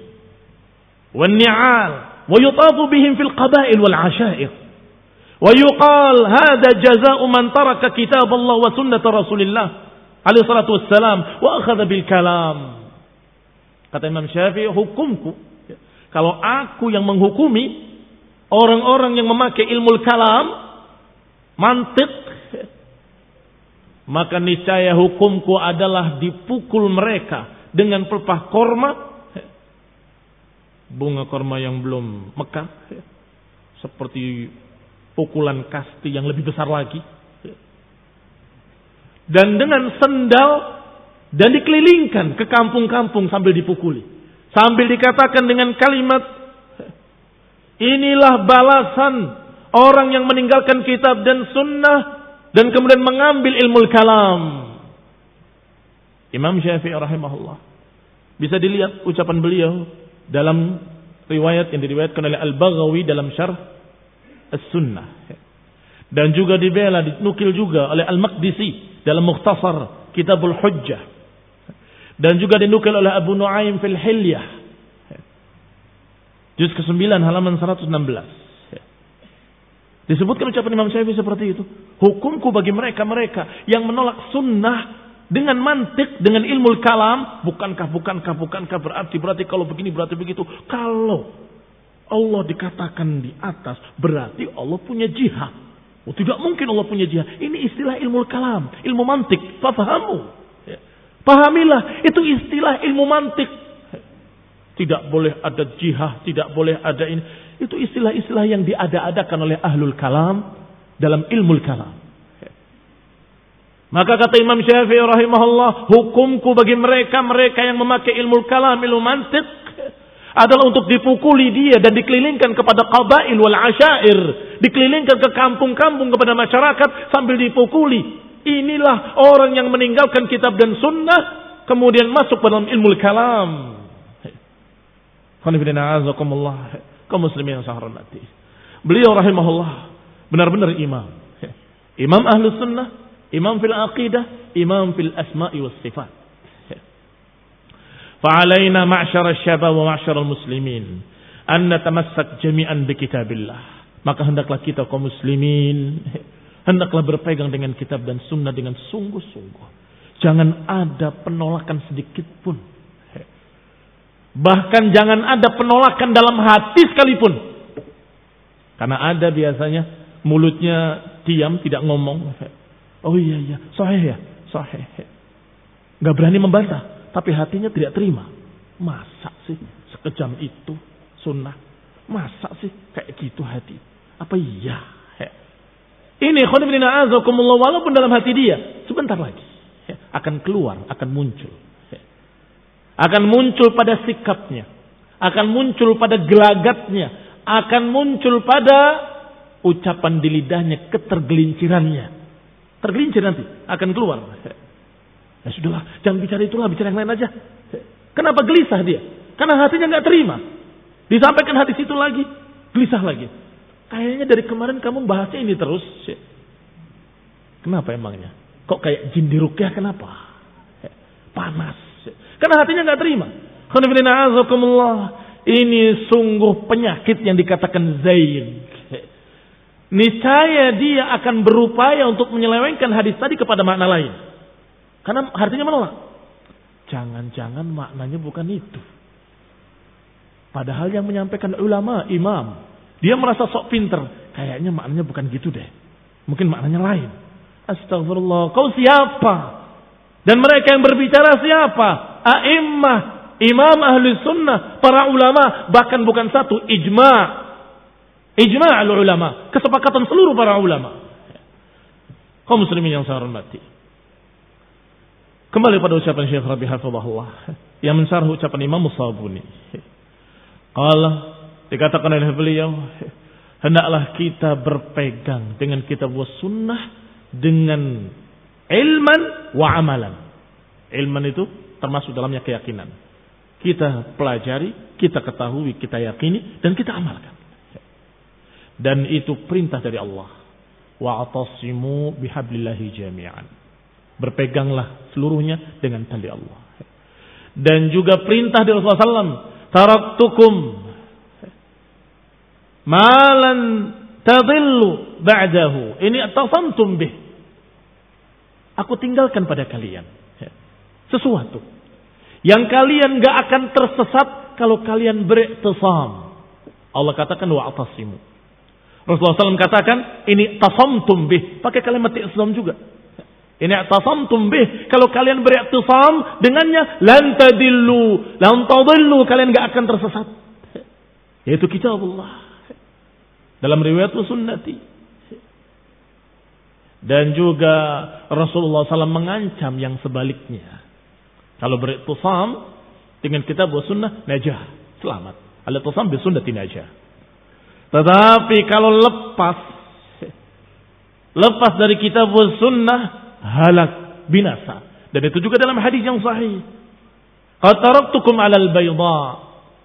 wal ni'al wa yutafu bihim fil qabail wal ashair ويقال هذا جزاء من ترك كتاب الله وسنة رسول الله عليه الصلاة والسلام وأخذ بالكلام kata Imam Syafi'i hukumku kalau aku yang menghukumi orang-orang yang memakai ilmu kalam mantik maka niscaya hukumku adalah dipukul mereka dengan pelepah korma bunga korma yang belum mekar seperti pukulan kasti yang lebih besar lagi. Dan dengan sendal dan dikelilingkan ke kampung-kampung sambil dipukuli. Sambil dikatakan dengan kalimat inilah balasan Orang yang meninggalkan kitab dan sunnah dan kemudian mengambil ilmu kalam. Imam Syafi'i rahimahullah. Bisa dilihat ucapan beliau dalam riwayat yang diriwayatkan oleh Al-Baghawi dalam syarh As-Sunnah. Dan juga dibela, dinukil juga oleh Al-Maqdisi dalam Mukhtasar Kitabul Hujjah. Dan juga dinukil oleh Abu Nuaim fil Hilyah. Juz ke-9 halaman 116. Disebutkan ucapan Imam Syafi'i seperti itu. Hukumku bagi mereka-mereka yang menolak sunnah dengan mantik, dengan ilmu kalam, bukankah, bukankah, bukankah berarti, berarti kalau begini, berarti begitu. Kalau Allah dikatakan di atas, berarti Allah punya jihad. Oh, tidak mungkin Allah punya jihad. Ini istilah ilmu kalam, ilmu mantik. Fahamu. Ya. Pahamilah, itu istilah ilmu mantik. Tidak boleh ada jihad, tidak boleh ada ini. Itu istilah-istilah yang diada-adakan oleh ahlul kalam dalam ilmu kalam. Maka kata Imam Syafi'i rahimahullah, hukumku bagi mereka mereka yang memakai ilmu kalam, ilmu mantik adalah untuk dipukuli dia dan dikelilingkan kepada qabail wal asyair, dikelilingkan ke kampung-kampung kepada masyarakat sambil dipukuli. Inilah orang yang meninggalkan kitab dan sunnah kemudian masuk dalam ilmu kalam. Azakumullah kaum muslimin yang saya hormati. Beliau rahimahullah benar-benar imam. Imam ahlu sunnah, imam fil aqidah, imam fil asma'i was sifat. Fa'alaina ma'syar syabab wa ma'syar muslimin an natamassak jami'an bi kitabillah. Maka hendaklah kita kaum muslimin hendaklah berpegang dengan kitab dan sunnah dengan sungguh-sungguh. Jangan ada penolakan sedikit pun Bahkan jangan ada penolakan dalam hati sekalipun. Karena ada biasanya mulutnya diam tidak ngomong. Oh iya iya, sahih ya, sahih. Gak berani membantah, tapi hatinya tidak terima. Masa sih sekejam itu sunnah? Masa sih kayak gitu hati? Apa iya? Ini khonibina azakumullah walaupun dalam hati dia sebentar lagi akan keluar, akan muncul akan muncul pada sikapnya, akan muncul pada gelagatnya, akan muncul pada ucapan di lidahnya, ketergelincirannya. Tergelincir nanti, akan keluar. Ya sudahlah, jangan bicara itulah, bicara yang lain aja. Kenapa gelisah dia? Karena hatinya nggak terima. Disampaikan hadis itu lagi, gelisah lagi. Kayaknya dari kemarin kamu bahasnya ini terus. Kenapa emangnya? Kok kayak jin di rukyah kenapa? Panas. Karena hatinya nggak terima. Ini sungguh penyakit yang dikatakan zain. Niscaya dia akan berupaya untuk menyelewengkan hadis tadi kepada makna lain. Karena artinya menolak. Jangan-jangan maknanya bukan itu. Padahal yang menyampaikan ulama, imam. Dia merasa sok pinter. Kayaknya maknanya bukan gitu deh. Mungkin maknanya lain. Astagfirullah. Kau siapa? Dan mereka yang berbicara siapa? A'immah, imam ahli sunnah, para ulama, bahkan bukan satu, ijma' ijma' al ulama, kesepakatan seluruh para ulama. Kaum muslimin yang saya hormati. Kembali pada ucapan Syekh Rabi Hafizahullah yang mensarah ucapan Imam Musabuni. Allah dikatakan oleh beliau, hendaklah kita berpegang dengan kitab wa sunnah dengan ilman wa amalan. Ilman itu termasuk dalamnya keyakinan. Kita pelajari, kita ketahui, kita yakini, dan kita amalkan. Dan itu perintah dari Allah. Wa'atasimu bihablillahi jami'an. Berpeganglah seluruhnya dengan tali Allah. Dan juga perintah dari Rasulullah SAW. Taraktukum malan tadillu ba'dahu. Ini atasamtum bih. Aku tinggalkan pada kalian sesuatu yang kalian gak akan tersesat kalau kalian beriktisam. Allah katakan wa atasimu. Rasulullah SAW katakan ini tasamtum bih. Pakai kalimat Islam juga. Ini tasamtum bih. Kalau kalian beriktisam dengannya lan tadillu, lan tadillu kalian gak akan tersesat. Yaitu kitab Allah. Dalam riwayat sunnati. Dan juga Rasulullah SAW mengancam yang sebaliknya. Kalau beriktisam dengan kitab wa sunnah najah, selamat. Al-ittisam bi sunnati najah. Tetapi kalau lepas lepas dari kitab sunnah halak binasa. Dan itu juga dalam hadis yang sahih. Qad taraktukum 'alal bayda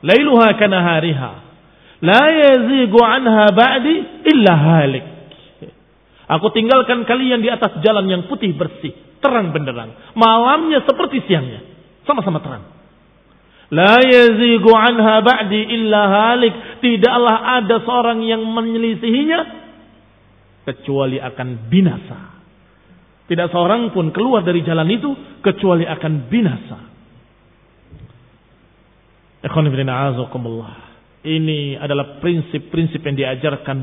lailuha kanahariha la yazigu anha ba'di illa halik. Aku tinggalkan kalian di atas jalan yang putih bersih, terang benderang. Malamnya seperti siangnya, sama-sama terang. La yazigu anha ba'di illa halik. Tidaklah ada seorang yang menyelisihinya kecuali akan binasa. Tidak seorang pun keluar dari jalan itu kecuali akan binasa. Ini adalah prinsip-prinsip yang diajarkan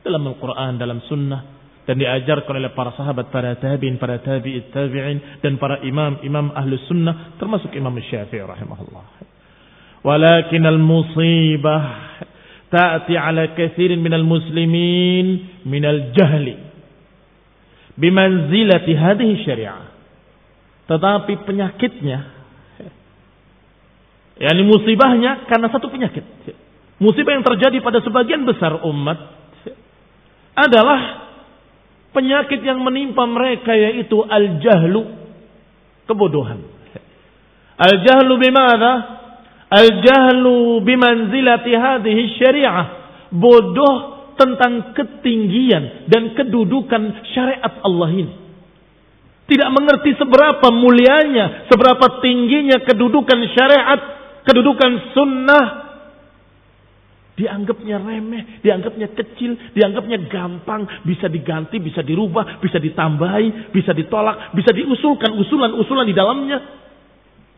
dalam Al-Quran, dalam Sunnah, dan diajarkan oleh para sahabat, para tabiin, para tabi'it tabi'in dan para imam, imam ahlu sunnah termasuk imam syafi'i rahimahullah. Walakin al-musibah ta'ti ala kathirin minal muslimin minal jahli bimanzilati hadhihi syariah. Tetapi penyakitnya yakni musibahnya karena satu penyakit. Musibah yang terjadi pada sebagian besar umat adalah penyakit yang menimpa mereka yaitu al-jahlu kebodohan al-jahlu bimana Al-jahlu bimanzilati hadhihi syariah. Bodoh tentang ketinggian dan kedudukan syariat Allah ini. Tidak mengerti seberapa mulianya, seberapa tingginya kedudukan syariat, kedudukan sunnah. Dianggapnya remeh, dianggapnya kecil, dianggapnya gampang, bisa diganti, bisa dirubah, bisa ditambahi, bisa ditolak, bisa diusulkan usulan-usulan di dalamnya.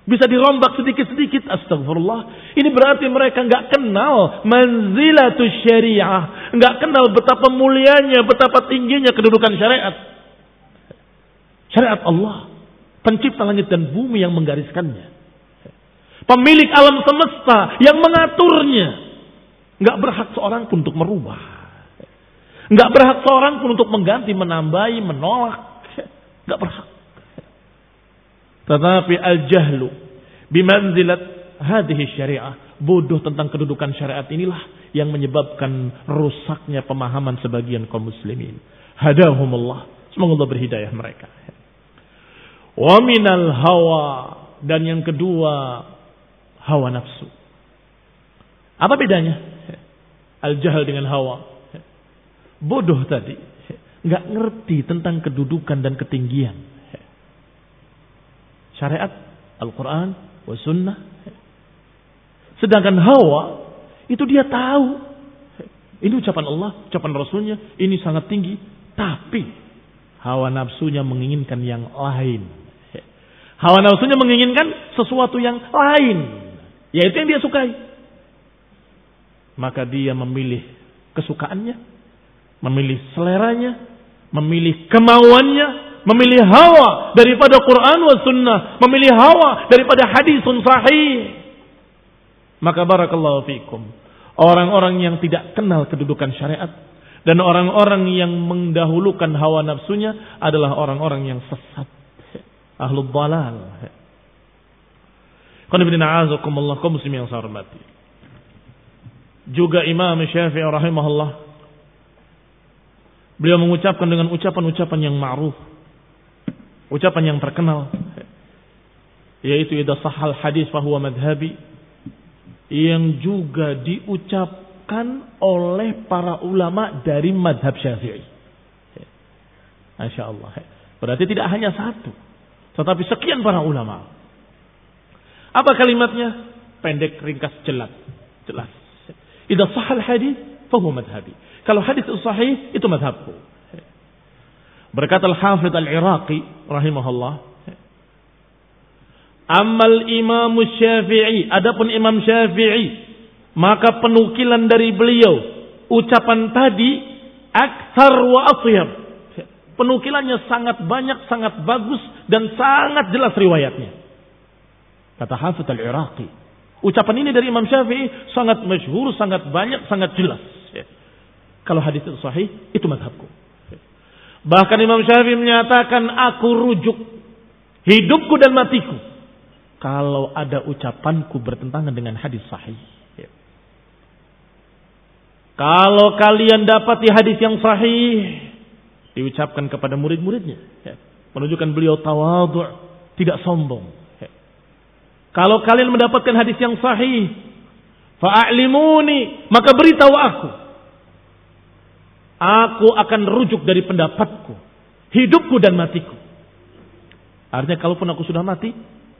Bisa dirombak sedikit-sedikit. Astagfirullah. Ini berarti mereka nggak kenal manzilatus syariah. nggak kenal betapa mulianya, betapa tingginya kedudukan syariat. Syariat Allah. Pencipta langit dan bumi yang menggariskannya. Pemilik alam semesta yang mengaturnya. Nggak berhak seorang pun untuk merubah. nggak berhak seorang pun untuk mengganti, menambahi, menolak. nggak berhak. Tetapi al-jahlu bimanzilat hadhihi syariah. Bodoh tentang kedudukan syariat inilah yang menyebabkan rusaknya pemahaman sebagian kaum muslimin. Hadahumullah. Semoga Allah berhidayah mereka. Wa minal hawa. Dan yang kedua, hawa nafsu. Apa bedanya? Al-jahal dengan hawa. Bodoh tadi. Nggak ngerti tentang kedudukan dan ketinggian syariat Al-Quran wa sunnah. Sedangkan hawa itu dia tahu. Ini ucapan Allah, ucapan Rasulnya, ini sangat tinggi. Tapi hawa nafsunya menginginkan yang lain. Hawa nafsunya menginginkan sesuatu yang lain. Yaitu yang dia sukai. Maka dia memilih kesukaannya, memilih seleranya, memilih kemauannya, memilih hawa daripada Quran wa sunnah, memilih hawa daripada hadisun sahih. Maka barakallahu fikum. Orang-orang yang tidak kenal kedudukan syariat dan orang-orang yang mendahulukan hawa nafsunya adalah orang-orang yang sesat. Ahlul dalal. Qanibina azakumullah kaum muslimin yang saya hormati. Juga Imam Syafi'i rahimahullah beliau mengucapkan dengan ucapan-ucapan yang ma'ruf ucapan yang terkenal yaitu idza sahal hadis fahuwa madhabi yang juga diucapkan oleh para ulama dari madhab syafi'i. Masya Allah. Berarti tidak hanya satu. Tetapi sekian para ulama. Apa kalimatnya? Pendek, ringkas, jelas. Jelas. Idza sahal hadis fahuwa madhabi. Kalau hadis sahih itu madhabku. Berkata Al-Hafidh Al-Iraqi rahimahullah. Amal Imam Syafi'i, adapun Imam Syafi'i, maka penukilan dari beliau ucapan tadi akthar wa atyab. Penukilannya sangat banyak, sangat bagus dan sangat jelas riwayatnya. Kata Hafidh Al-Iraqi. Ucapan ini dari Imam Syafi'i sangat masyhur, sangat banyak, sangat jelas. Kalau hadis itu sahih, itu madhabku. Bahkan Imam Syafi'i menyatakan aku rujuk hidupku dan matiku. Kalau ada ucapanku bertentangan dengan hadis sahih. Kalau kalian dapati hadis yang sahih, diucapkan kepada murid-muridnya. Ya. Menunjukkan beliau tawadhu, tidak sombong. Kalau kalian mendapatkan hadis yang sahih, fa'alimuni, maka beritahu aku. Aku akan rujuk dari pendapatku, hidupku dan matiku. Artinya kalaupun aku sudah mati,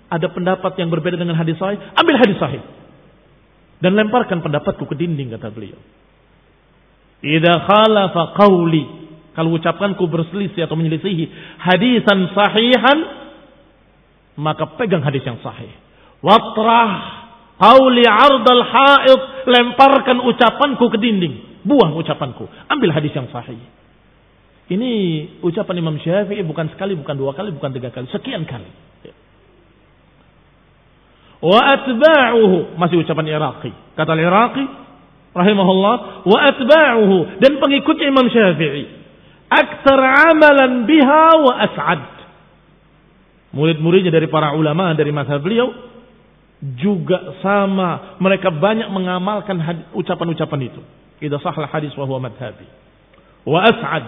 ada pendapat yang berbeda dengan hadis sahih, ambil hadis sahih. Dan lemparkan pendapatku ke dinding, kata beliau. Idza khalafa qawli. Kalau ucapanku berselisih atau menyelisihi hadisan sahihan, maka pegang hadis yang sahih. Watrah qawli ardal haid. Lemparkan ucapanku ke dinding. Buang ucapanku. Ambil hadis yang sahih. Ini ucapan Imam Syafi'i bukan sekali, bukan dua kali, bukan tiga kali. Sekian kali. Wa atba'uhu. Masih ucapan Iraqi. Kata Iraqi, rahimahullah wa atba'uhu dan pengikutnya Imam Syafi'i aktsar amalan biha wa as'ad murid-muridnya dari para ulama dari masa beliau juga sama. Mereka banyak mengamalkan ucapan-ucapan itu. Idza sahlah hadis wa huwa madhabi wa as'ad.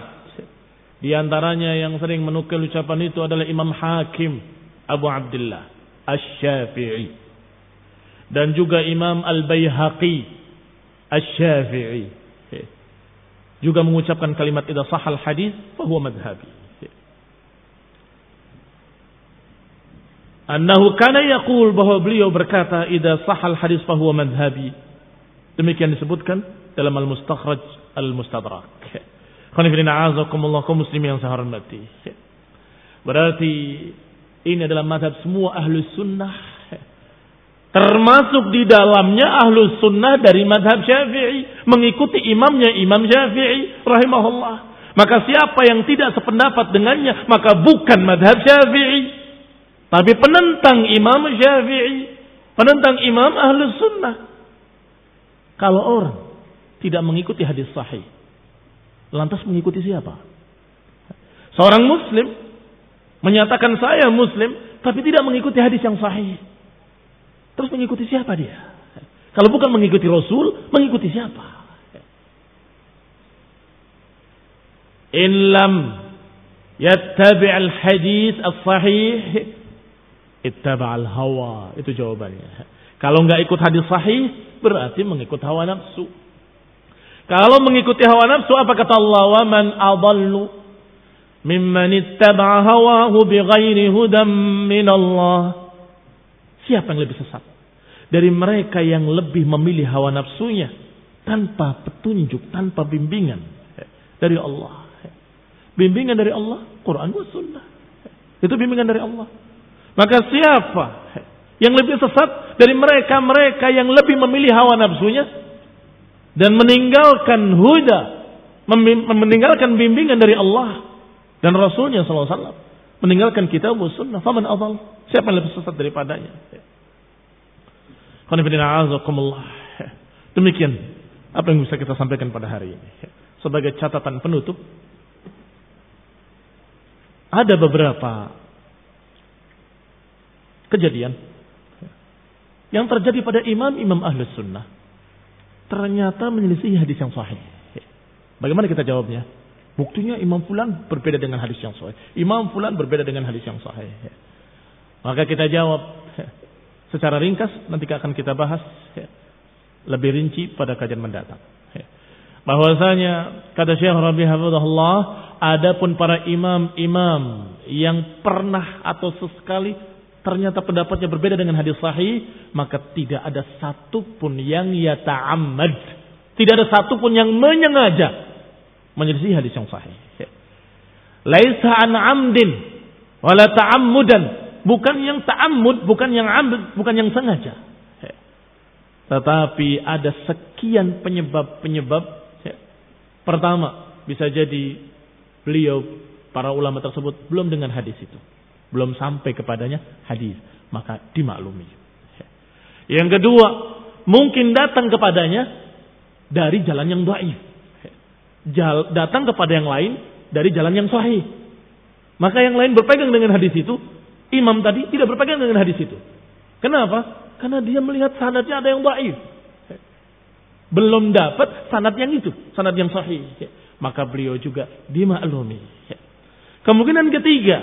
Di antaranya yang sering menukil ucapan itu adalah Imam Hakim Abu Abdullah Asy-Syafi'i. Dan juga Imam Al-Baihaqi Asy-Syafi'i. Juga mengucapkan kalimat idza sahal hadis bahwa madhhabi. Annahu kana yaqul bahwa beliau berkata idza sahal hadis bahwa madhhabi. Demikian disebutkan dalam Al-Mustakhraj Al-Mustadrak. Khonifina azakumullah kaum muslimin yang saya hormati. Berarti ini adalah madhab semua ahlu sunnah Termasuk di dalamnya ahlu sunnah dari madhab syafi'i. Mengikuti imamnya imam syafi'i rahimahullah. Maka siapa yang tidak sependapat dengannya. Maka bukan madhab syafi'i. Tapi penentang imam syafi'i. Penentang imam ahlu sunnah. Kalau orang tidak mengikuti hadis sahih. Lantas mengikuti siapa? Seorang muslim menyatakan saya muslim. Tapi tidak mengikuti hadis yang sahih. Terus mengikuti siapa dia? Kalau bukan mengikuti Rasul, mengikuti siapa? In lam yattabi' al-hadis as-sahih ittaba' al-hawa. Itu jawabannya. Kalau nggak ikut hadis sahih, berarti mengikut hawa nafsu. Kalau mengikuti hawa nafsu, apa kata Allah? Wa man adallu mimman ittaba'a hawahu bighairi hudam min Allah. Siapa yang lebih sesat? Dari mereka yang lebih memilih hawa nafsunya tanpa petunjuk, tanpa bimbingan dari Allah. Bimbingan dari Allah, Quran wa sunnah. Itu bimbingan dari Allah. Maka siapa yang lebih sesat dari mereka-mereka yang lebih memilih hawa nafsunya dan meninggalkan huda, meninggalkan bimbingan dari Allah dan Rasulnya SAW meninggalkan kitab sunnah faman adal siapa yang lebih sesat daripadanya? Demikian apa yang bisa kita sampaikan pada hari ini. Sebagai catatan penutup ada beberapa kejadian yang terjadi pada imam-imam ahlus sunnah ternyata menyelisih hadis yang sahih bagaimana kita jawabnya Buktinya Imam Fulan berbeda dengan hadis yang sahih. Imam Fulan berbeda dengan hadis yang sahih. Maka kita jawab secara ringkas nanti akan kita bahas lebih rinci pada kajian mendatang. Bahwasanya kata Syekh Rabi Hafizahullah, adapun para imam-imam yang pernah atau sesekali ternyata pendapatnya berbeda dengan hadis sahih, maka tidak ada satupun yang yata'ammad. Tidak ada satupun yang menyengaja menyelisih hadis yang sahih. Laisa an amdin wala ta'ammudan. Bukan yang ta'ammud, bukan yang amd, bukan yang sengaja. Tetapi ada sekian penyebab-penyebab. Pertama, bisa jadi beliau para ulama tersebut belum dengan hadis itu. Belum sampai kepadanya hadis, maka dimaklumi. Yang kedua, mungkin datang kepadanya dari jalan yang dhaif datang kepada yang lain dari jalan yang sahih. Maka yang lain berpegang dengan hadis itu, imam tadi tidak berpegang dengan hadis itu. Kenapa? Karena dia melihat sanadnya ada yang dhaif. Belum dapat sanad yang itu, sanad yang sahih. Maka beliau juga dimaklumi. Kemungkinan ketiga,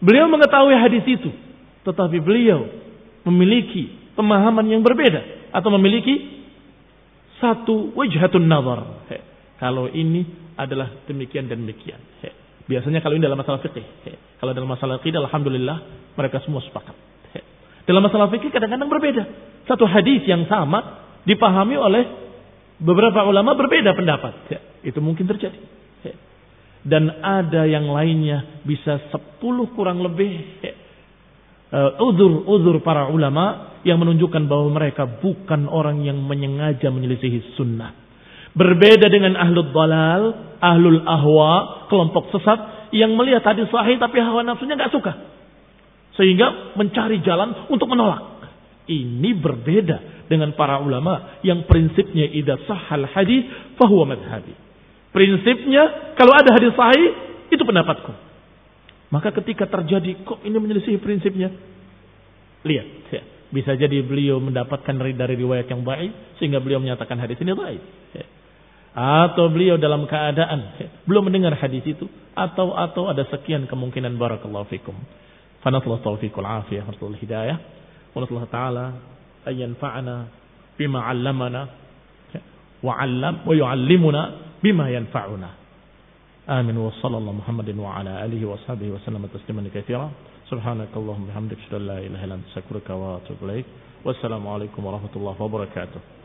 beliau mengetahui hadis itu, tetapi beliau memiliki pemahaman yang berbeda atau memiliki satu wajhatun nazar. Kalau ini adalah demikian dan demikian. Biasanya kalau ini dalam masalah fikih. Kalau dalam masalah akidah, alhamdulillah mereka semua sepakat. Dalam masalah fikih kadang-kadang berbeda. Satu hadis yang sama dipahami oleh beberapa ulama berbeda pendapat. Itu mungkin terjadi. Dan ada yang lainnya bisa sepuluh kurang lebih uzur-uzur uh, para ulama yang menunjukkan bahwa mereka bukan orang yang menyengaja menyelisihi sunnah. Berbeda dengan ahlul dalal, ahlul ahwa, kelompok sesat yang melihat hadis sahih tapi hawa nafsunya nggak suka. Sehingga mencari jalan untuk menolak. Ini berbeda dengan para ulama yang prinsipnya idza sahal hadis fahuwa madhabi. Prinsipnya kalau ada hadis sahih itu pendapatku. Maka ketika terjadi kok ini menyelisih prinsipnya, lihat ya. Bisa jadi beliau mendapatkan dari riwayat yang baik sehingga beliau menyatakan hadis ini baik. Ya atau beliau dalam keadaan belum mendengar hadis itu atau atau ada sekian kemungkinan barakallahu fikum. Fanallahu taufiqul afiyah hidayah. Taala ayyanfa'ana bima 'allamana wa 'allam wa yu'allimuna bima yanfa'una. Amin wa sallallahu Muhammadin wa ala alihi wa sahbihi wa sallam tasliman katsira. Subhanakallahumma bihamdika asyhadu an la ilaha illa anta astaghfiruka wa atubu ilaik. Wassalamu alaikum warahmatullahi wabarakatuh.